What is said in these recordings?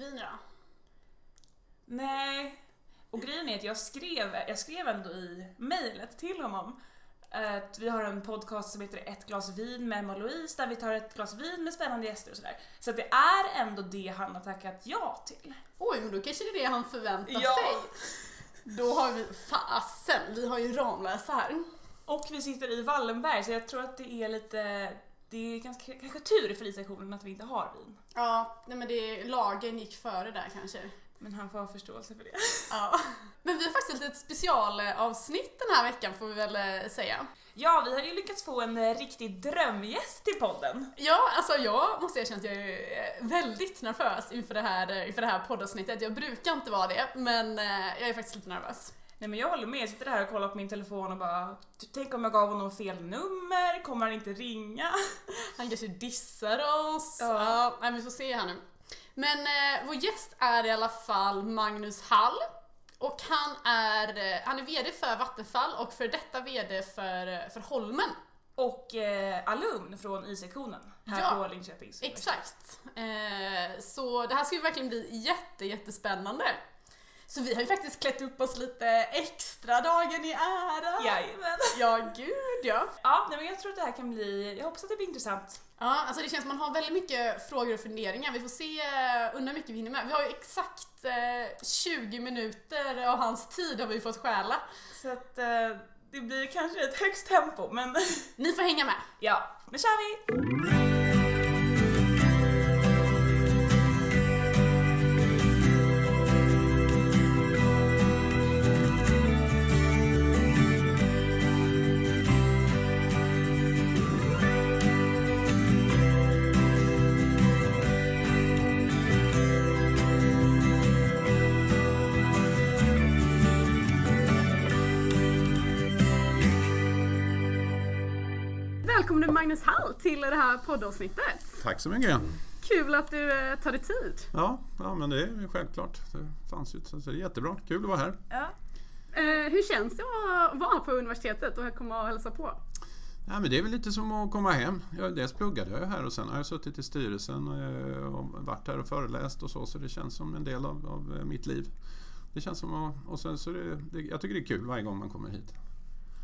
vin då? Nej. Och grejen är att jag skrev, jag skrev ändå i mejlet till honom att vi har en podcast som heter Ett glas vin med Emma och Louise där vi tar ett glas vin med spännande gäster och sådär. Så att det är ändå det han har tackat ja till. Oj, men då kanske det är det han förväntar Ja. sig. Då har vi, fasen, vi har ju Ramlösa här. Och vi sitter i Wallenberg så jag tror att det är lite, det är ganska, kanske tur för Isaktionen att vi inte har vin. Ja, nej men det, lagen gick före där kanske. Men han får ha förståelse för det. Ja. Men vi har faktiskt ett litet specialavsnitt den här veckan får vi väl eh, säga. Ja, vi har ju lyckats få en eh, riktig drömgäst till podden. Ja, alltså jag måste erkänna att jag är eh, väldigt nervös inför det här, inför det här poddavsnittet. Jag brukar inte vara det, men jag är faktiskt lite nervös. Nej men jag håller med, jag sitter här och kollar på min telefon och bara Tänk om jag gav honom fel nummer, kommer han inte ringa? Han kanske dissar oss. Ja. Ja, nej, vi får se här nu. Men eh, vår gäst är i alla fall Magnus Hall. Och han är, eh, han är VD för Vattenfall och för detta VD för, eh, för Holmen. Och eh, alumn från I-sektionen här Ja, på Linköpings Exakt. Eh, så det här ska ju verkligen bli jätte, jättespännande. Så vi har ju faktiskt klätt upp oss lite extra dagen i ära. Jajamän. Ja, gud ja. Ja, nej, men jag tror att det här kan bli, jag hoppas att det blir intressant. Ja, alltså det känns som man har väldigt mycket frågor och funderingar. Vi får se, eh, undra hur mycket vi hinner med. Vi har ju exakt eh, 20 minuter av hans tid har vi fått stjäla. Så att eh, det blir kanske ett högst tempo men Ni får hänga med. ja, nu kör vi! Till det här poddavsnittet. Tack så mycket. Kul att du eh, tar dig tid. Ja, ja men det är självklart. Det fanns ju, så det är jättebra. Kul att vara här. Ja. Eh, hur känns det att vara på universitetet och komma och hälsa på? Ja, men det är väl lite som att komma hem. Jag, dels pluggade jag här och sen har jag suttit i styrelsen eh, och varit här och föreläst och så. Så det känns som en del av, av eh, mitt liv. Det känns som att, och sen så det, det, jag tycker det är kul varje gång man kommer hit.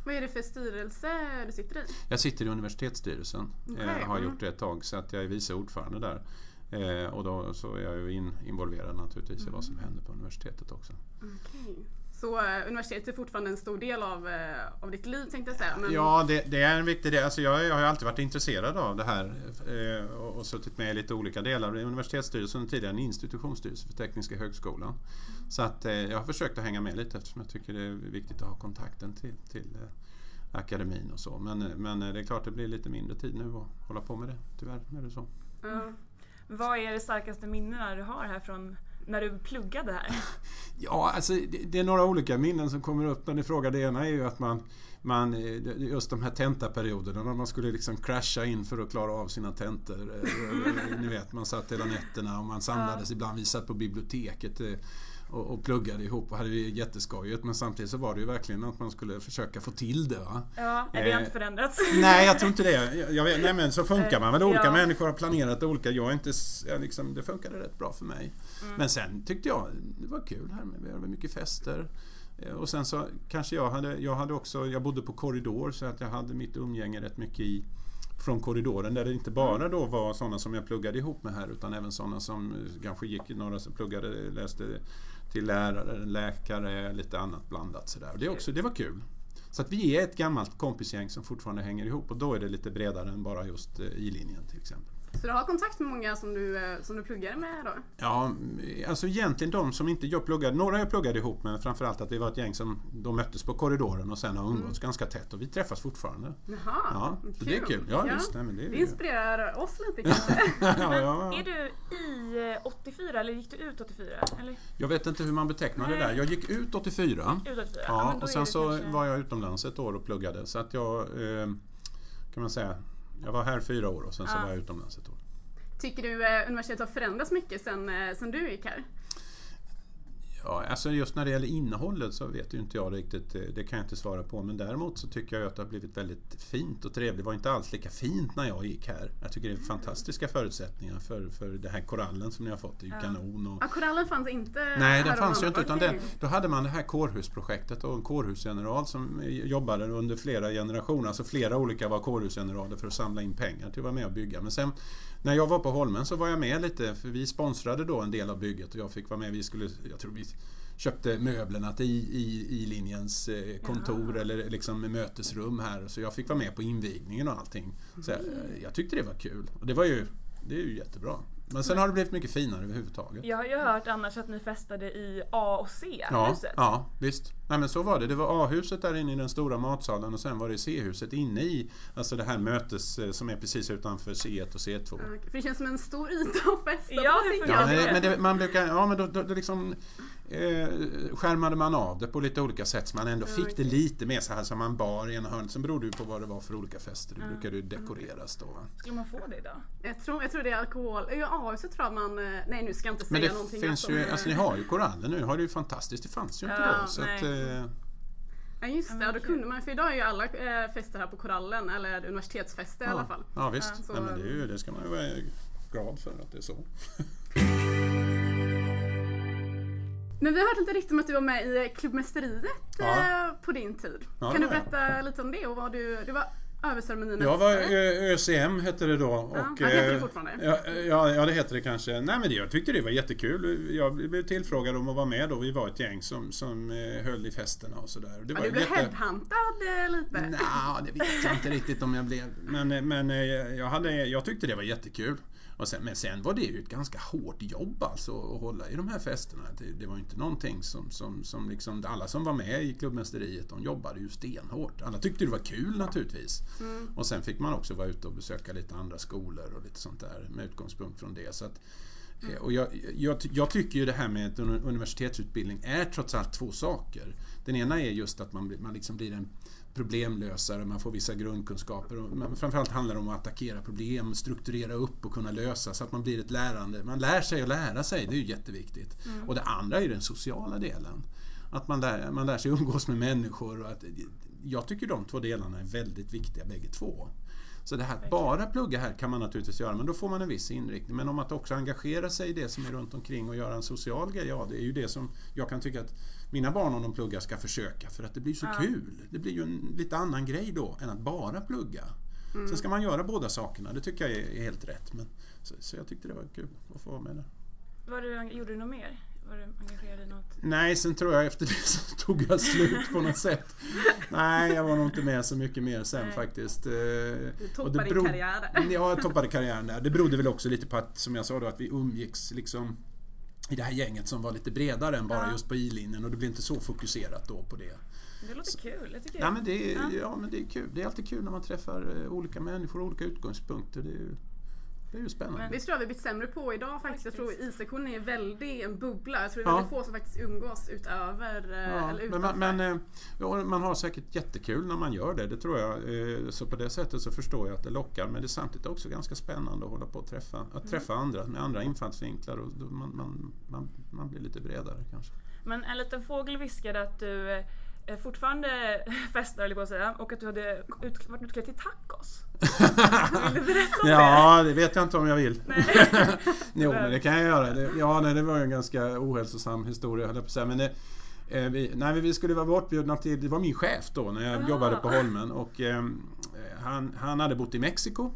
Vad är det för styrelse du sitter i? Jag sitter i universitetsstyrelsen. Okej, eh, har mm. gjort det ett tag så att jag är vice ordförande där. Eh, och då så är jag ju in, involverad naturligtvis i vad som händer på universitetet också. Okej. Så eh, universitetet är fortfarande en stor del av, eh, av ditt liv tänkte jag säga. Men... Ja, det, det är en viktig del. Alltså jag, jag har alltid varit intresserad av det här eh, och, och suttit med i lite olika delar. Universitetsstyrelsen och tidigare en institutionsstyrelse för Tekniska högskolan. Så att eh, jag har försökt att hänga med lite eftersom jag tycker det är viktigt att ha kontakten till, till eh, akademin och så. Men, eh, men det är klart det blir lite mindre tid nu att hålla på med det. Tyvärr är det så. Ja. Vad är det starkaste minnena du har här från när du pluggade här? Ja, alltså det, det är några olika minnen som kommer upp när ni frågar. Det ena är ju att man, man eh, just de här tentaperioderna när man skulle liksom crasha in för att klara av sina tentor. Eh, Ni vet, man satt hela nätterna och man samlades ibland. Vi satt på biblioteket eh, och, och pluggade ihop och hade det jätteskojigt. Men samtidigt så var det ju verkligen att man skulle försöka få till det. Va? Ja, det har Eh, inte förändrats. Nej, jag tror inte det. Jag, jag vet, nej, men så funkar man väl. Olika Ja. människor har planerat olika. Jag är inte, jag liksom, det funkade rätt bra för mig. Mm. Men sen tyckte jag det var kul här med. Vi hade mycket fester. Eh, Och sen så kanske jag hade, jag hade också, jag bodde på korridor så att jag hade mitt umgänge rätt mycket i från korridoren där det inte bara då var sådana som jag pluggade ihop med här utan även sådana som eh, kanske gick, några som pluggade, läste till lärare, läkare, lite annat blandat sådär. Och Det, också, det var kul. Så att vi är ett gammalt kompisgäng som fortfarande hänger ihop och då är det lite bredare än bara just eh, i-linjen till exempel. Så du har kontakt med många som du, eh, som du pluggar med då? Ja, alltså egentligen de som inte jag pluggade, några jag pluggade ihop med, framförallt att vi var ett gäng som de möttes på korridoren och sen har umgåtts ganska tätt och vi träffas fortfarande. Jaha, Ja, så det är kul. Ja, visst. Nej, men det, är Det ju- inspirerar oss lite kanske. ja, ja, ja. Är du i eh, 84 eller gick du ut 84? Eller Jag vet inte hur man betecknar det Nej. där. Jag gick ut 84. ut 84? Ja, och sen så kanske- var jag utomlands ett år och pluggade. Så att jag, eh, kan man säga, jag var här fyra år och sen så var jag utomlands ett år. Tycker du eh, universitetet har förändrats mycket sen, eh, sen du gick här? Ja, alltså just när det gäller innehållet så vet ju inte jag riktigt, eh, det kan jag inte svara på. Men däremot så tycker jag att det har blivit väldigt fint och trevligt. Det var inte alls lika fint när jag gick här. Jag tycker det är fantastiska förutsättningar för, för den här korallen som ni har fått. Det är ju kanon. Och, Ja, korallen fanns inte Nej, den fanns ju inte. Utan den, då hade man det här kårhusprojektet och en kårhusgeneral som jobbade under flera generationer. Alltså flera olika var kårhusgeneraler för att samla in pengar till att vara med och bygga. Men sen när jag var på Holmen så var jag med lite för vi sponsrade då en del av bygget och jag fick vara med. Vi skulle, jag tror vi köpte möblerna till i, i, linjens eh, kontor Jaha. eller liksom mötesrum här. Så jag fick vara med på invigningen och allting. Så jag, jag tyckte det var kul. Och det var ju, det är ju jättebra. Men sen har det blivit mycket finare överhuvudtaget. Jag har ju hört annars att ni festade i A och Ja, C-huset. ja, visst. Nej men så var det. Det var A-huset där inne i den stora matsalen och sen var det C-huset inne i alltså det här mötes eh, som är precis utanför C1 och C2. Okej, För det känns som en stor yta att festa Ja, på, Ja, men det, man brukar, ja men då, då, då liksom eh, skärmade man av det på lite olika sätt så man ändå Ja, fick det okej. lite mer så här som man bar i ena hörnet. Sen berodde det på vad det var för olika fester. Det Ja. brukade ju dekoreras då. Va? Skulle man få det idag? Jag tror, jag tror det är alkohol. Ja, A-huset tror jag man... eh, Nej, nu ska jag inte Men säga det någonting. finns om, ju, eh, alltså ni har ju korallen nu, har det ju fantastiskt. Det fanns ju inte Ja, då. Så nej. att, eh, Ja just Ja, det, men ja, då kunde man, för idag är ju alla eh, fester här på Korallen, eller universitetsfester i alla fall. Ja visst, Ja, så- Nej, men det, är ju, det ska man ju vara glad för att det är så. Men vi har hört lite rykten om att du var med i Klubbmästeriet Ja. eh, på din tid. Ja, kan du berätta lite om det och vad du, du var överceremoniernas Jag var Ö- ÖCM hette det då. Ja, och, det heter det eh, fortfarande. Ja, ja, ja, det heter det kanske. Nej men det, jag tyckte det var jättekul. Jag blev tillfrågad om att vara med då. Vi var ett gäng som, som eh, höll i festerna och sådär. Det Ja, du blev jätte- headhuntad eh, lite. Nja, det vet jag inte riktigt om jag blev. Men, eh, men eh, jag, hade, jag tyckte det var jättekul. Sen, men sen var det ju ett ganska hårt jobb alltså att hålla i de här festerna. Det, det var ju inte någonting som, som, som liksom, alla som var med i klubbmästeriet de jobbade ju stenhårt. Alla tyckte det var kul naturligtvis. Mm. Och sen fick man också vara ute och besöka lite andra skolor och lite sånt där med utgångspunkt från det. Så att, eh, och jag, jag, jag tycker ju det här med en universitetsutbildning är trots allt två saker. Den ena är just att man, man liksom blir en problemlösare, man får vissa grundkunskaper. Och, men framförallt handlar det om att attackera problem, strukturera upp och kunna lösa så att man blir ett lärande. Man lär sig att lära sig, det är ju jätteviktigt. Och det andra är den sociala delen. Att man lär, man lär sig umgås med människor. Och att, jag tycker de två delarna är väldigt viktiga bägge två. Så det här, Verkligen. bara plugga här kan man naturligtvis göra, men då får man en viss inriktning. Men om att också engagera sig i det som är runt omkring och göra en social grej, ja det är ju det som jag kan tycka att mina barn om de pluggar ska försöka för att det blir så Ja. kul. Det blir ju en lite annan grej då än att bara plugga. Mm. Sen ska man göra båda sakerna, det tycker jag är, är helt rätt. Men, så, så jag tyckte det var kul att få vara med där. Var du, gjorde du något mer? Var du engagerad i något? Nej, sen tror jag efter det så tog jag slut på något sätt. Nej, jag var nog inte med så mycket mer sen Nej. faktiskt. Eh, Du toppade beror- karriär där. Ja, jag toppade karriären där. Det berodde väl också lite på att, som jag sa då, att vi umgicks liksom i det här gänget som var lite bredare än bara Ja. just på I-linjen och det blev inte så fokuserat då på det. Det låter kul. Jag tycker Ja men, det är, Ja. ja, men det är kul. Det är alltid kul när man träffar eh, olika människor och olika utgångspunkter. Det är det är ju spännande. Det tror jag vi blivit sämre på idag faktiskt. Jag tror. I-sektionen är väldigt en bubbla. Jag tror det är Ja. väldigt få som faktiskt umgås utöver eh, Ja, eller men, utanför. man, men eh, ja, man har säkert jättekul när man gör det, det tror jag. Eh, Så på det sättet så förstår jag att det lockar. Men det är samtidigt också ganska spännande att hålla på och träffa, att träffa andra med andra infallsvinklar. Och man, man, man, man blir lite bredare kanske. Men en liten fågel viskade att du fortfarande festar, höll jag på att säga, och att du hade ut, varit utklädd till tacos. Vill du berätta om Ja, det vet jag inte om jag vill. Nej. jo, men det kan jag göra. Det, ja, nej, det var ju en ganska ohälsosam historia, höll jag på att säga. Men det, eh, vi, nej, vi skulle vara bortbjudna till, det var min chef då när jag Ah. jobbade på Holmen. Och, eh, han, han hade bott i Mexiko.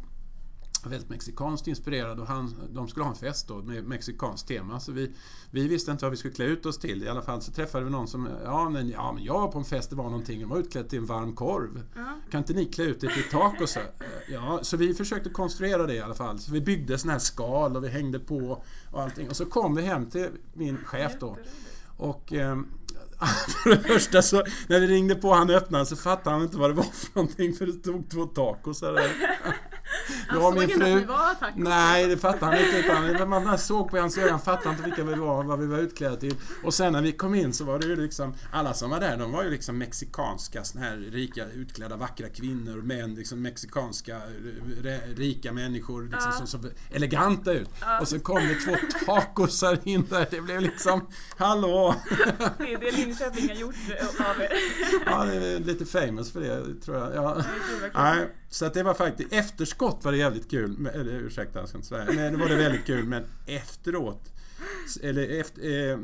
Väldigt mexikanskt inspirerad och han, de skulle ha en fest då med mexikanskt tema. Så vi, vi visste inte vad vi skulle klä ut oss till. I alla fall så träffade vi någon som, ja men, ja, men jag var på en fest, det var någonting, de var utklädd till en varm korv. Ja. Kan inte ni klä ut er till tacos? Eh, Ja, så vi försökte konstruera det i alla fall. Så vi byggde såna här skal och vi hängde på och allting. Och så kom vi hem till min chef då. Och eh, för det första så, när vi ringde på han öppnade så fattade han inte vad det var för någonting för det stod två tacos där. Jag Han såg inte att var. Nej, det fattade han inte. Utan man såg på hans ögon, fattade inte vilka vi var, vad vi var utklädda till. Och sen när vi kom in så var det ju liksom, alla som var där, de var ju liksom mexikanska, såna här rika, utklädda, vackra kvinnor, män, liksom mexikanska, rika människor, liksom, Ja. som såg eleganta ut. Och så kom det två tacosar in där, det blev liksom, hallå! Det är det Linköping har gjort av er. Ja, det är lite famous för det, tror jag. Ja. Nej, så att det var faktiskt, efterskott var det jävligt kul. Men- Eller, ursäkta, jag ska inte svära. Nej, det var det väldigt kul, men efteråt eller efter, eh,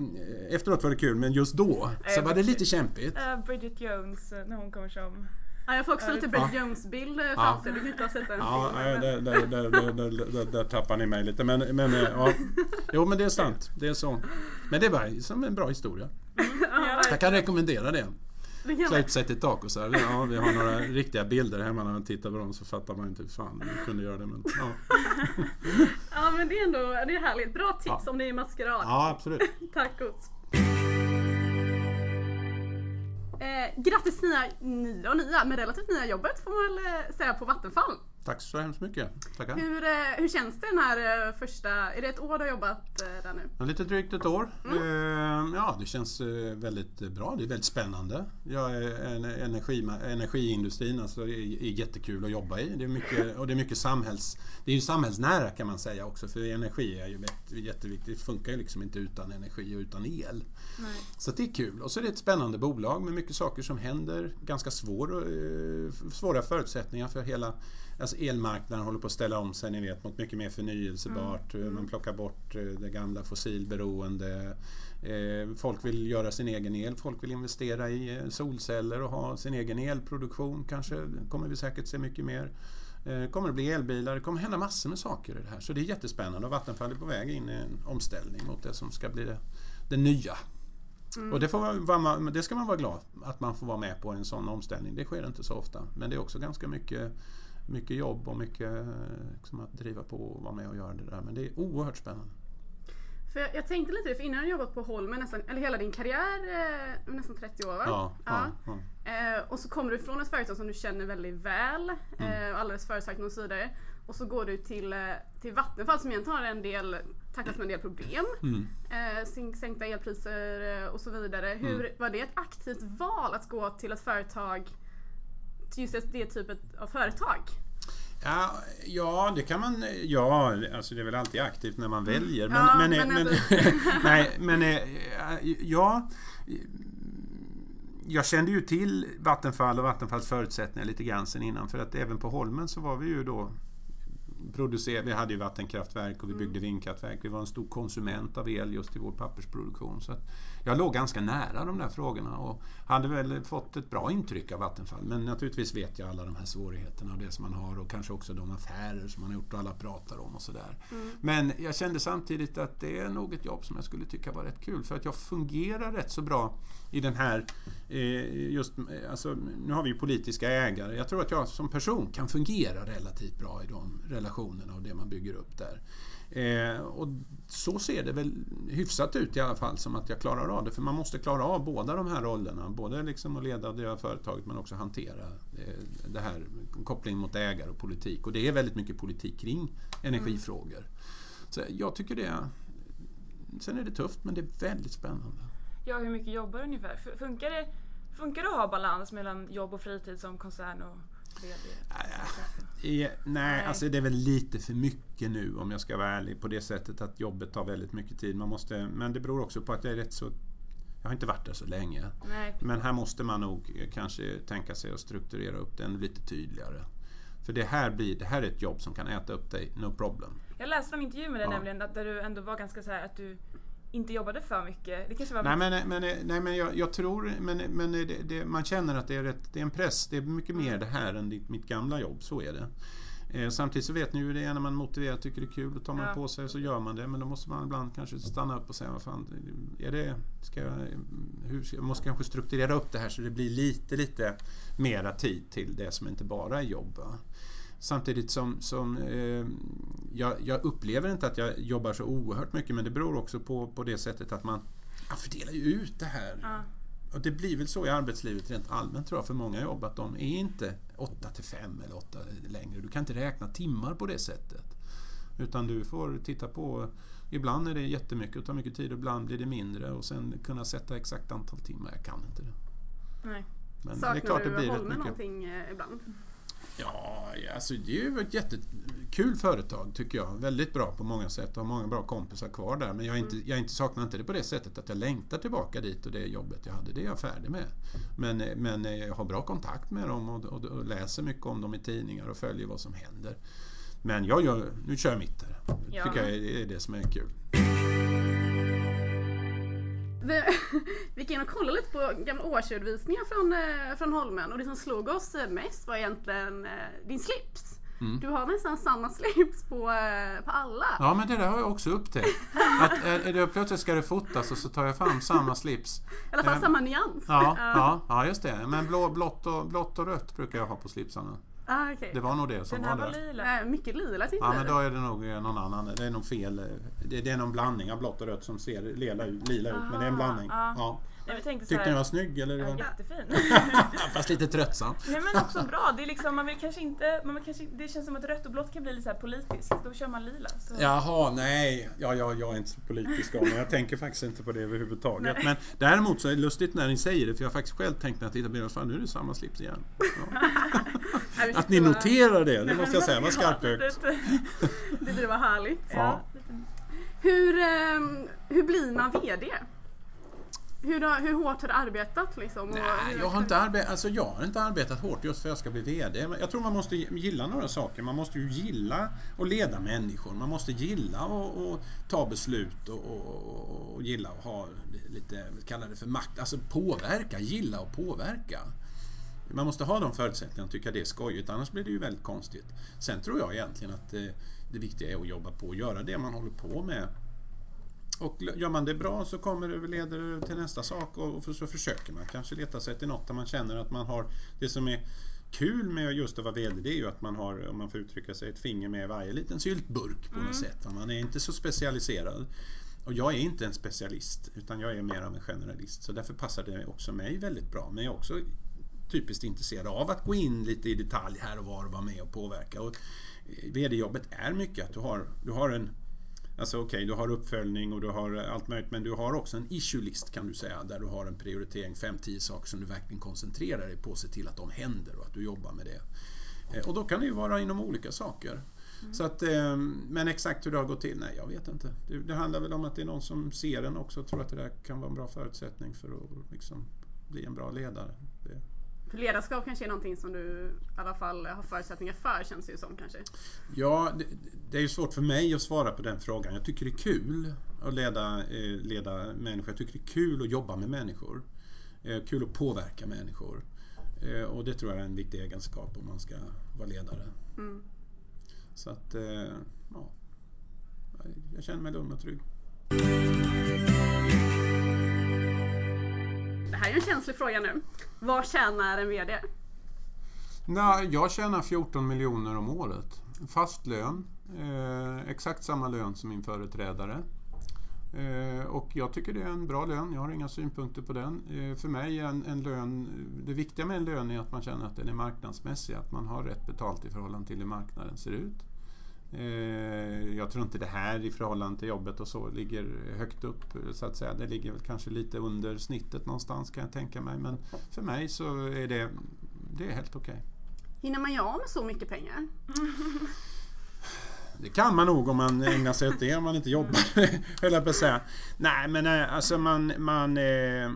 efteråt var det kul, men just då så var det lite kämpigt. Eh, Bridget Jones eh, när hon kommer som... Ja, jag får också lite Bridget Jones-bild eh, framför Du kan inte ha sett den Ja, filmen. nej, där, där, tappar ni mig lite. Men, men eh, ja. Jo, men det är sant. Det är så. Men det var som en bra historia. Ja, Jag kan rekommendera det. Det kan Klä man. ut sig till tacosar. Ja, vi har några riktiga bilder hemma. När man tittar på dem så fattar man inte hur fan vi kunde göra det. Men, ja. Ja men det är ändå det är härligt. Bra tips Ja. om ni är maskerad. ja, absolut. Tacos. Eh, grattis nya, nya och nya, men relativt nya jobbet får man väl eh, säga på Vattenfall. Tack så hemskt mycket. Tackar. Hur, eh, hur känns det den här eh, första, är det ett år du har jobbat eh, där nu? Lite drygt ett år. Eh, Ja, det känns väldigt bra. Det är väldigt spännande. Jag är en- energi, energiindustrin alltså, är, är jättekul att jobba i. Det är mycket, och det är mycket samhälls... Det är ju samhällsnära kan man säga också för energi är ju jätte- jätteviktigt. Det funkar ju liksom inte utan energi och utan el. nej. Så det är kul. Och så är det ett spännande bolag med mycket saker som händer. Ganska svår, svåra förutsättningar för hela alltså elmarknaden håller på att ställa om sig ni vet mot mycket mer förnyelsebart. Eh, Man plockar bort eh, det gamla fossilberoende. Eh, Folk vill göra sin egen el. Folk vill investera i eh, solceller och ha sin egen elproduktion. Kanske kommer vi säkert se mycket mer. Kommer det bli elbilar. Det kommer hända massor med saker i det här. Så det är jättespännande och Vattenfall är på väg in i en omställning mot det som ska bli det, det nya. Och det, man- det ska man vara glad att man får vara med på en sån omställning. Det sker inte så ofta. Men det är också ganska mycket, mycket jobb och mycket eh, liksom att driva på och vara med och göra det där. Men det är oerhört spännande. För jag, jag tänkte lite, för innan har du jobbat på Holmen nästan, eller hela din karriär, eh, nästan 30 år va? Ja, ja, ja. Eh, och så kommer du från ett företag som du känner väldigt väl, Mm. eh, alla dess förutsättningar och så vidare. Och så går du till, eh, till Vattenfall som egentligen har en del, tacklas med en del problem. Mm. Eh, sänk- sänkta elpriser eh, och så vidare. Hur, Mm. Var det ett aktivt val att gå till ett företag, just det, typet av företag? Ja, ja, det kan man... Ja, alltså det är väl alltid aktivt när man väljer. Men, Ja, men, men men, alltså- nej, men ja... Jag kände ju till Vattenfall och Vattenfalls förutsättningar lite grann sen innan. För att även på Holmen så var vi ju då producer, vi hade ju vattenkraftverk och vi byggde vindkraftverk. Vi var en stor konsument av el just i vår pappersproduktion. Så jag låg ganska nära de där frågorna och hade väl fått ett bra intryck av Vattenfall. Men naturligtvis vet jag alla de här svårigheterna och det som man har och kanske också de affärer som man har gjort och alla pratar om och sådär. Men jag kände samtidigt att det är nog ett jobb som jag skulle tycka var rätt kul för att jag fungerar rätt så bra i den här, eh, just, eh, alltså, nu har vi ju politiska ägare. Jag tror att jag som person kan fungera relativt bra i de relationerna och det man bygger upp där. Eh, och så ser det väl hyfsat ut i alla fall som att jag klarar av det. För man måste klara av båda de här rollerna. Både liksom att leda det här företaget men också hantera eh, det här kopplingen mot ägare och politik. Och det är väldigt mycket politik kring energifrågor. Så jag tycker det. Sen är det tufft men det är väldigt spännande. Ja, hur mycket jobbar du ungefär? Funkar det, funkar det att ha balans mellan jobb och fritid som koncern och VD? Nej, Nej. alltså det är väl lite för mycket nu om jag ska vara ärlig på det sättet att jobbet tar väldigt mycket tid. Man måste, men det beror också på att jag är rätt så... Jag har inte varit där så länge. Nej, Men här måste man nog eh, kanske tänka sig att strukturera upp den lite tydligare. För det här, blir, det här är ett jobb som kan äta upp dig, no problem. jag läste en intervju med dig Ja. nämligen att där du ändå var ganska så här att du inte jobbade för mycket. Det kanske var Nej men, men, nej, men jag, jag tror, men, men det, det, man känner att det är, rätt, det är en press. Det är mycket mer det här än ditt, mitt gamla jobb, så är det. Eh, samtidigt så vet ni ju hur det är när man motiverar tycker det är kul. Då tar man Ja. på sig så gör man det. Men då måste man ibland kanske stanna upp och säga vad fan, är det, ska jag, hur, ska- jag måste kanske strukturera upp det här så det blir lite, lite mera tid till det som inte bara är jobb. Va? Samtidigt som, som eh, jag, jag upplever inte att jag jobbar så oerhört mycket men det beror också på, på det sättet att man, man fördelar ju ut det här Ja. och det blir väl så i arbetslivet rent allmänt tror jag för många jobb att de är inte 8 till 5 eller 8 längre. Du kan inte räkna timmar på det sättet. Utan du får titta på Ibland är det jättemycket och tar mycket tid och ibland blir det mindre och sen kunna sätta exakt antal timmar. Jag kan inte det. Nej. Men Saknar det är klart du det blir rätt Holmen mycket. någonting eh, ibland? Ja, alltså det är ju ett jättekul företag tycker jag. Väldigt bra på många sätt och har många bra kompisar kvar där. Men jag, inte, jag är inte, saknar inte det på det sättet att jag längtar tillbaka dit och det jobbet jag hade. Det är jag färdig med. Men, men jag har bra kontakt med dem och, och, och läser mycket om dem i tidningar och följer vad som händer. Men jag gör, nu kör jag mitt här. Det Ja. tycker jag är det som är kul. Vi, vi gick in och kollade lite på gamla årsredovisningar från, eh, från Holmen och det som slog oss eh, mest var egentligen eh, din slips. Mm. Du har nästan samma slips på, på alla. Ja, men det där har jag också upptäckt. Att det, plötsligt ska det fotas och så tar jag fram samma slips. I alla fall eh, samma nyans. Ja, ja, ja just det. Men blå, blått, och, blått och rött brukar jag ha på slipsarna. Ah, okej. Det var nog det som Den här var var där. lila. Eh, mycket lila tyckte Ja, men då är det nog eh, någon annan. Det är nog fel. eh, Det, det är någon blandning av blått och rött som ser lila ut, lila ut men det är en Aha, blandning. ja. Ja. Nej, vi tänkte så Tyckte här, ni jag var snygg eller? ja, jättefin. Fast lite tröttsam. Nej men också bra, det är liksom, man vill kanske inte, man vill kanske, det känns som att rött och blått kan bli lite så här politiskt, då kör man lila. Så. Jaha, nej. Ja, ja, jag är inte så politisk av mig. Jag tänker faktiskt inte på det överhuvudtaget. Men däremot så är det lustigt när ni säger det, för jag har faktiskt själv tänkt när jag tittar på det, fan nu är det samma slips igen. Ja. Nej, Att ni noterar det, det måste jag säga, var Det tyckte det var härligt. Ja. Hur, ehm, hur blir man VD? Hur, har- hur hårt har du arbetat liksom? Nej, jag har, inte arbetat, alltså jag har inte arbetat hårt just för att jag ska bli VD. Jag tror man måste gilla några saker. Man måste ju gilla att leda människor. Man måste gilla att, ta beslut och, och, och gilla att ha lite, kalla det för makt, alltså påverka, gilla och påverka. Man måste ha de förutsättningarna och tycka det är skojigt, annars blir det ju väldigt konstigt. Sen tror jag egentligen att det, det viktiga är att jobba på och göra det man håller på med. Och gör man det bra så kommer det leder det till nästa sak och så försöker man kanske leta sig till något där man känner att man har det som är kul med just att vara VD det är ju att man har, om man får uttrycka sig, ett finger med i varje liten syltburk på något sätt. Man är inte så specialiserad. Och jag är inte en specialist utan jag är mer av en generalist så därför passar det också mig väldigt bra. Men jag är också typiskt intresserad av att gå in lite i detalj här och var och vara med och påverka. Och eh, VD-jobbet är mycket att du har, du har en Alltså okej, du har uppföljning och du har allt möjligt men du har också en issue-list kan du säga där du har en prioritering, 5-10 saker som du verkligen koncentrerar dig på och ser till att de händer och att du jobbar med det. Eh, Och då kan det ju vara inom olika saker. Så att, eh, men exakt hur det har gått till, nej jag vet inte. Det, det handlar väl om att det är någon som ser den också och tror att det där kan vara en bra förutsättning för att liksom bli en bra ledare. Ledarskap kanske är någonting som du i alla fall har förutsättningar för känns det ju som kanske. Ja, det, det är ju svårt för mig att svara på den frågan. Jag tycker det är kul att leda, eh, leda människor. Jag tycker det är kul att jobba med människor. Eh, kul att påverka människor. Eh, och det tror jag är en viktig egenskap om man ska vara ledare. Mm. Så att, ja. Jag känner mig lugn och trygg. Det här är ju en känslig fråga nu. Vad tjänar en VD? Nej, jag tjänar 14 miljoner om året. Fast lön. Eh, exakt samma lön som min företrädare. Eh, och jag tycker det är en bra lön. Jag har inga synpunkter på den. Eh, för mig är en, en lön... Det viktiga med en lön är att man känner att den är marknadsmässig. Att man har rätt betalt i förhållande till hur marknaden ser ut. Eh, jag tror inte det här i förhållande till jobbet och så ligger högt upp så att säga. Det ligger väl kanske lite under snittet någonstans kan jag tänka mig. Men för mig så är det, det är helt okej. Hinner man göra med så mycket pengar? Det kan man nog om man ägnar sig åt det, om man inte jobbar, höll jag på att säga. Nej, men eh, alltså man... man, eh,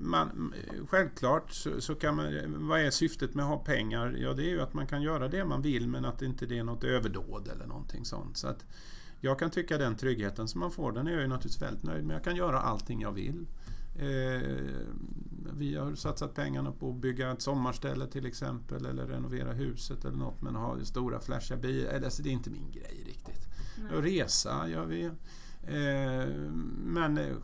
man självklart så, så kan man... Vad är syftet med att ha pengar? Ja, det är ju att man kan göra det man vill, men att inte det är något överdåd eller någonting sånt. Så att jag kan tycka den tryggheten som man får, den är jag ju naturligtvis väldigt nöjd med. Jag kan göra allting jag vill. Eh, vi har satsat pengarna på att bygga ett sommarställe till exempel eller renovera huset eller något men ha stora flashiga bilar. Alltså, det är inte min grej riktigt. Och resa gör vi. Eh, men eh,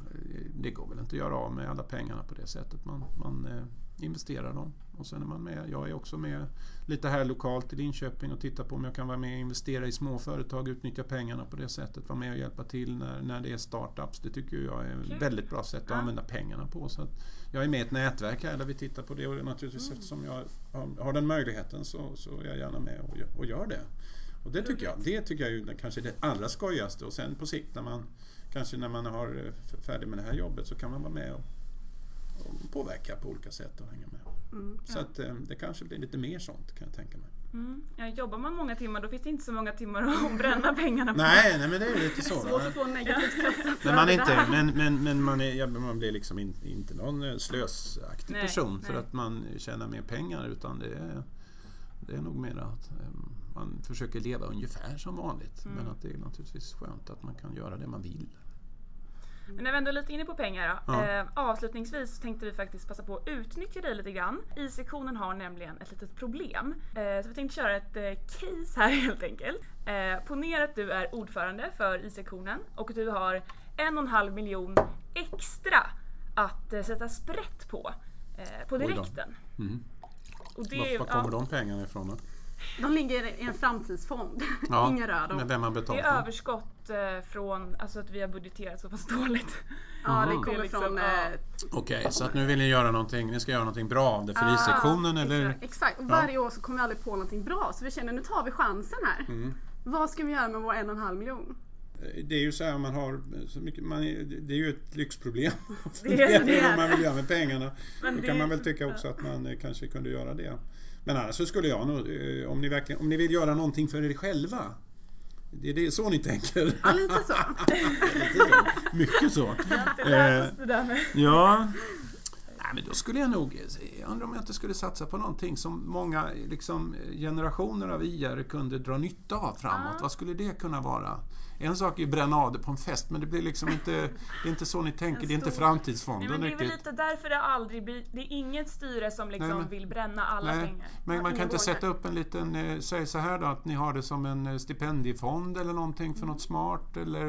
det går väl inte att göra av med alla pengarna på det sättet. Man, man eh, investerar dem Och sen är man med. Jag är också med lite här lokalt i Linköping och tittar på om jag kan vara med och investera i små företag, utnyttja pengarna på det sättet, vara med och hjälpa till när, när det är startups. Det tycker jag är ett väldigt bra sätt att Ja. använda pengarna på. Så jag är med i ett nätverk här där vi tittar på det och naturligtvis Mm. eftersom jag har, har den möjligheten så, så är jag gärna med och gör det. Och det tycker jag, det tycker jag är kanske det allra skojigaste och sen på sikt när man kanske när man har eh, färdig med det här jobbet så kan man vara med och, och påverka på olika sätt och hänga med. Mm. Så att eh, det kanske blir lite mer sånt kan jag tänka mig. Mm. Ja, jobbar man många timmar då finns det inte så många timmar att bränna pengarna på. Nej, nej men det är lite så. Svårt att få en negativ kassa Men man, inte, men, men, men man, är, ja, man blir liksom in, inte någon eh, slösaktig Nej, person för nej. att man tjänar mer pengar utan det är, det är nog mer att eh, man försöker leva ungefär som vanligt. Mm. Men att det är naturligtvis skönt att man kan göra det man vill. Men när vi ändå är lite inne på pengar då. Ja. Eh, avslutningsvis tänkte vi faktiskt passa på att utnyttja dig lite grann. I-sektionen har nämligen ett litet problem. Eh, så vi tänkte köra ett eh, case här helt enkelt. Eh, ponera att du är ordförande för I-sektionen och du har en och en halv miljon extra att eh, sätta sprätt på. Eh, på direkten. Mm. Och det, Var, var kommer ja, de pengarna ifrån då? De ligger i en framtidsfond. Ja, Ingen rör dem. Med vem har det är överskott eh, från alltså att vi har budgeterat så pass dåligt. Ja, det Mhm. kommer Liksom, från... ja. Eh, Okej, så att nu vill ni göra någonting, ni ska göra någonting bra av det för Ah, I-sektionen eller? exakt. exakt. Och varje år så kommer vi aldrig på någonting bra. Så vi känner nu tar vi chansen här. Mm. Vad ska vi göra med vår en och en halv miljon? Det är ju så här man har så mycket, man det är ju ett lyxproblem. Det är- det vad man vill göra med pengarna. Men Då kan man väl tycka också att man eh, kanske kunde göra det. Men annars så skulle jag nog, eh, om ni, verkligen, om ni vill göra någonting för er själva. Det är det så ni tänker? Ja, lite så. Mycket så. Det lät oss det där med. Ja. Nej, men då skulle jag nog, jag undrar om jag inte skulle satsa på någonting som många liksom, generationer av IR kunde dra nytta av framåt. Vad skulle det kunna vara? En sak är ju bränna av det på en fest, men det blir liksom inte, det är inte så ni tänker, det är inte stor- framtidsfonden Nej, men det är väl lite därför det aldrig blir, det är inget styre som liksom Nej, men- vill bränna alla Nej, pengar. men man kan inte sätta upp en liten, eh, säg så här då, att ni har det som en eh, stipendiefond eller någonting för något smart eller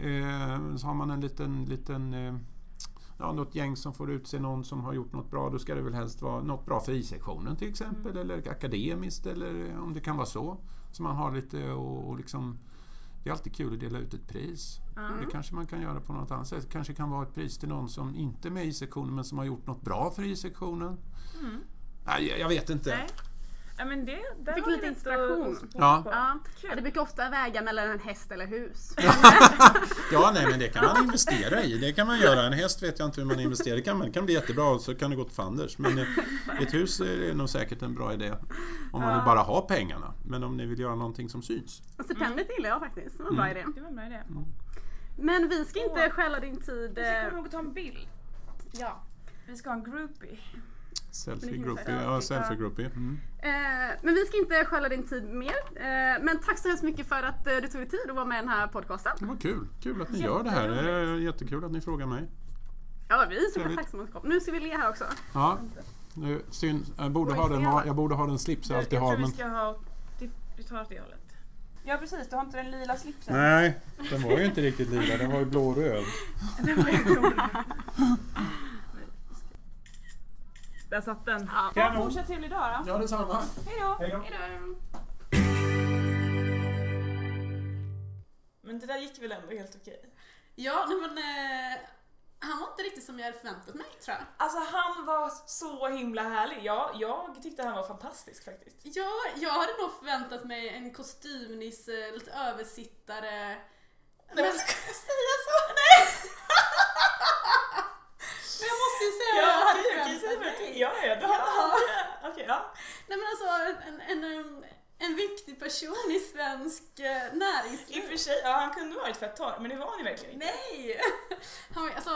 eh, så har man en liten, liten eh, ja, något gäng som får utse någon som har gjort något bra. Då ska det väl helst vara något bra för I-sektionen till exempel eller akademiskt eller om det kan vara så. Så man har lite och, och liksom det är alltid kul att dela ut ett pris. Det kanske man kan göra på något annat sätt. Det kanske kan vara ett pris till någon som inte är med i I-sektionen men som har gjort något bra för I-sektionen. Nej, jag- jag vet inte. Nej. Ja, men det, där Fick har lite att- inspiration. att- Ja. Ja. ja, det brukar ofta väga mellan en häst eller hus. Ja, nej, men det kan man investera i. Det kan man göra. En häst vet jag inte hur man investerar Det kan, man, det kan bli jättebra och så kan det gå till fanders. Men ett hus är nog säkert en bra idé. Om man vill bara ha pengarna. Men om ni vill göra någonting som syns. Och stipendiet gillar jag faktiskt. Det var en bra idé. Det var en bra idé. Men vi ska inte stjäla din tid. Vi ska eh, nog ta en bild. Ja. Vi ska ha en groupie. Selfie groupie. säga. Ja, selfie groupie. Mm. Eh, men vi ska inte stjäla din tid mer. Eh, men tack så hemskt mycket för att eh, du tog dig tid att vara med i den här podcasten. Det var kul. Kul att ni gör det här. Det är jättekul att ni frågar mig. Ja, vi är supertacksamma att du kom. Nu ska vi le här också. Ja, nu, synd. Jag borde, ha den, jag borde ha den slips jag alltid jag har. Men... ska ha... det- Vi tar åt det hållet. Ja precis, du har inte den lila slipsen. Nej, den var ju inte riktigt lila. Den var ju blå och röd. Där satt den. Ja. Ja, fortsätt trevlig dag då. Ja, detsamma. Hejdå. Hej då. Hejdå. Men det där gick väl ändå helt okej? Ja, nej men eh, han var inte riktigt som jag hade förväntat mig tror jag. Alltså han var så himla härlig. Jag, jag tyckte han var fantastisk faktiskt. Ja, jag hade nog förväntat mig en kostymnisse, lite översittare. Nej men ska jag säga så? Nej! Men jag måste ju säga vad jag Ja, hade okej, okej, mig. Ja, ja, du hade... Okej, ja. Nej men alltså en, en, en, en viktig person i svensk eh, I och näringsliv. för sig, ja han kunde varit fett torr, men det var han ju verkligen inte. Nej! Han, alltså,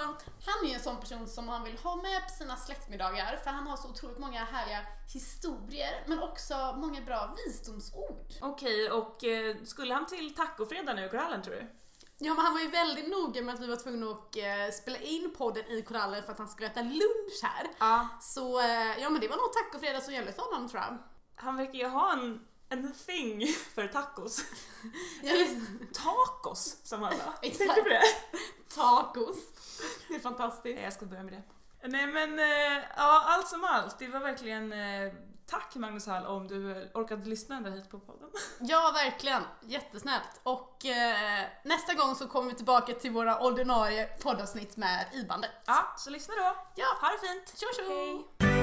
han är ju en sån person som man vill ha med på sina släktmiddagar för han har så otroligt många härliga historier men också många bra visdomsord. Okej, och eh, skulle han till tacofredag nu i Korallen tror du? Ja men han var ju väldigt noga med att vi var tvungna att eh, spela in podden i korallen för att han skulle äta lunch här. Ja. Så eh, ja men det var nog tacofredag som gällde för honom tror jag. Han verkar ju ha en, en thing för tacos. Ja, Tacos, som han sa. Exakt. Tänkte du på det? Tacos. Det är fantastiskt. Jag ska börja med det. Nej men, eh, ja allt som allt. Det var verkligen eh, Tack Magnus Hall om du orkade lyssna ända hit på podden. Ja, verkligen. Jättesnällt. Och eh, nästa gång så kommer vi tillbaka till våra ordinarie poddavsnitt med i-bandet. Ja, så lyssna då. Ja. Ha det fint. Tjo tjo! Hej.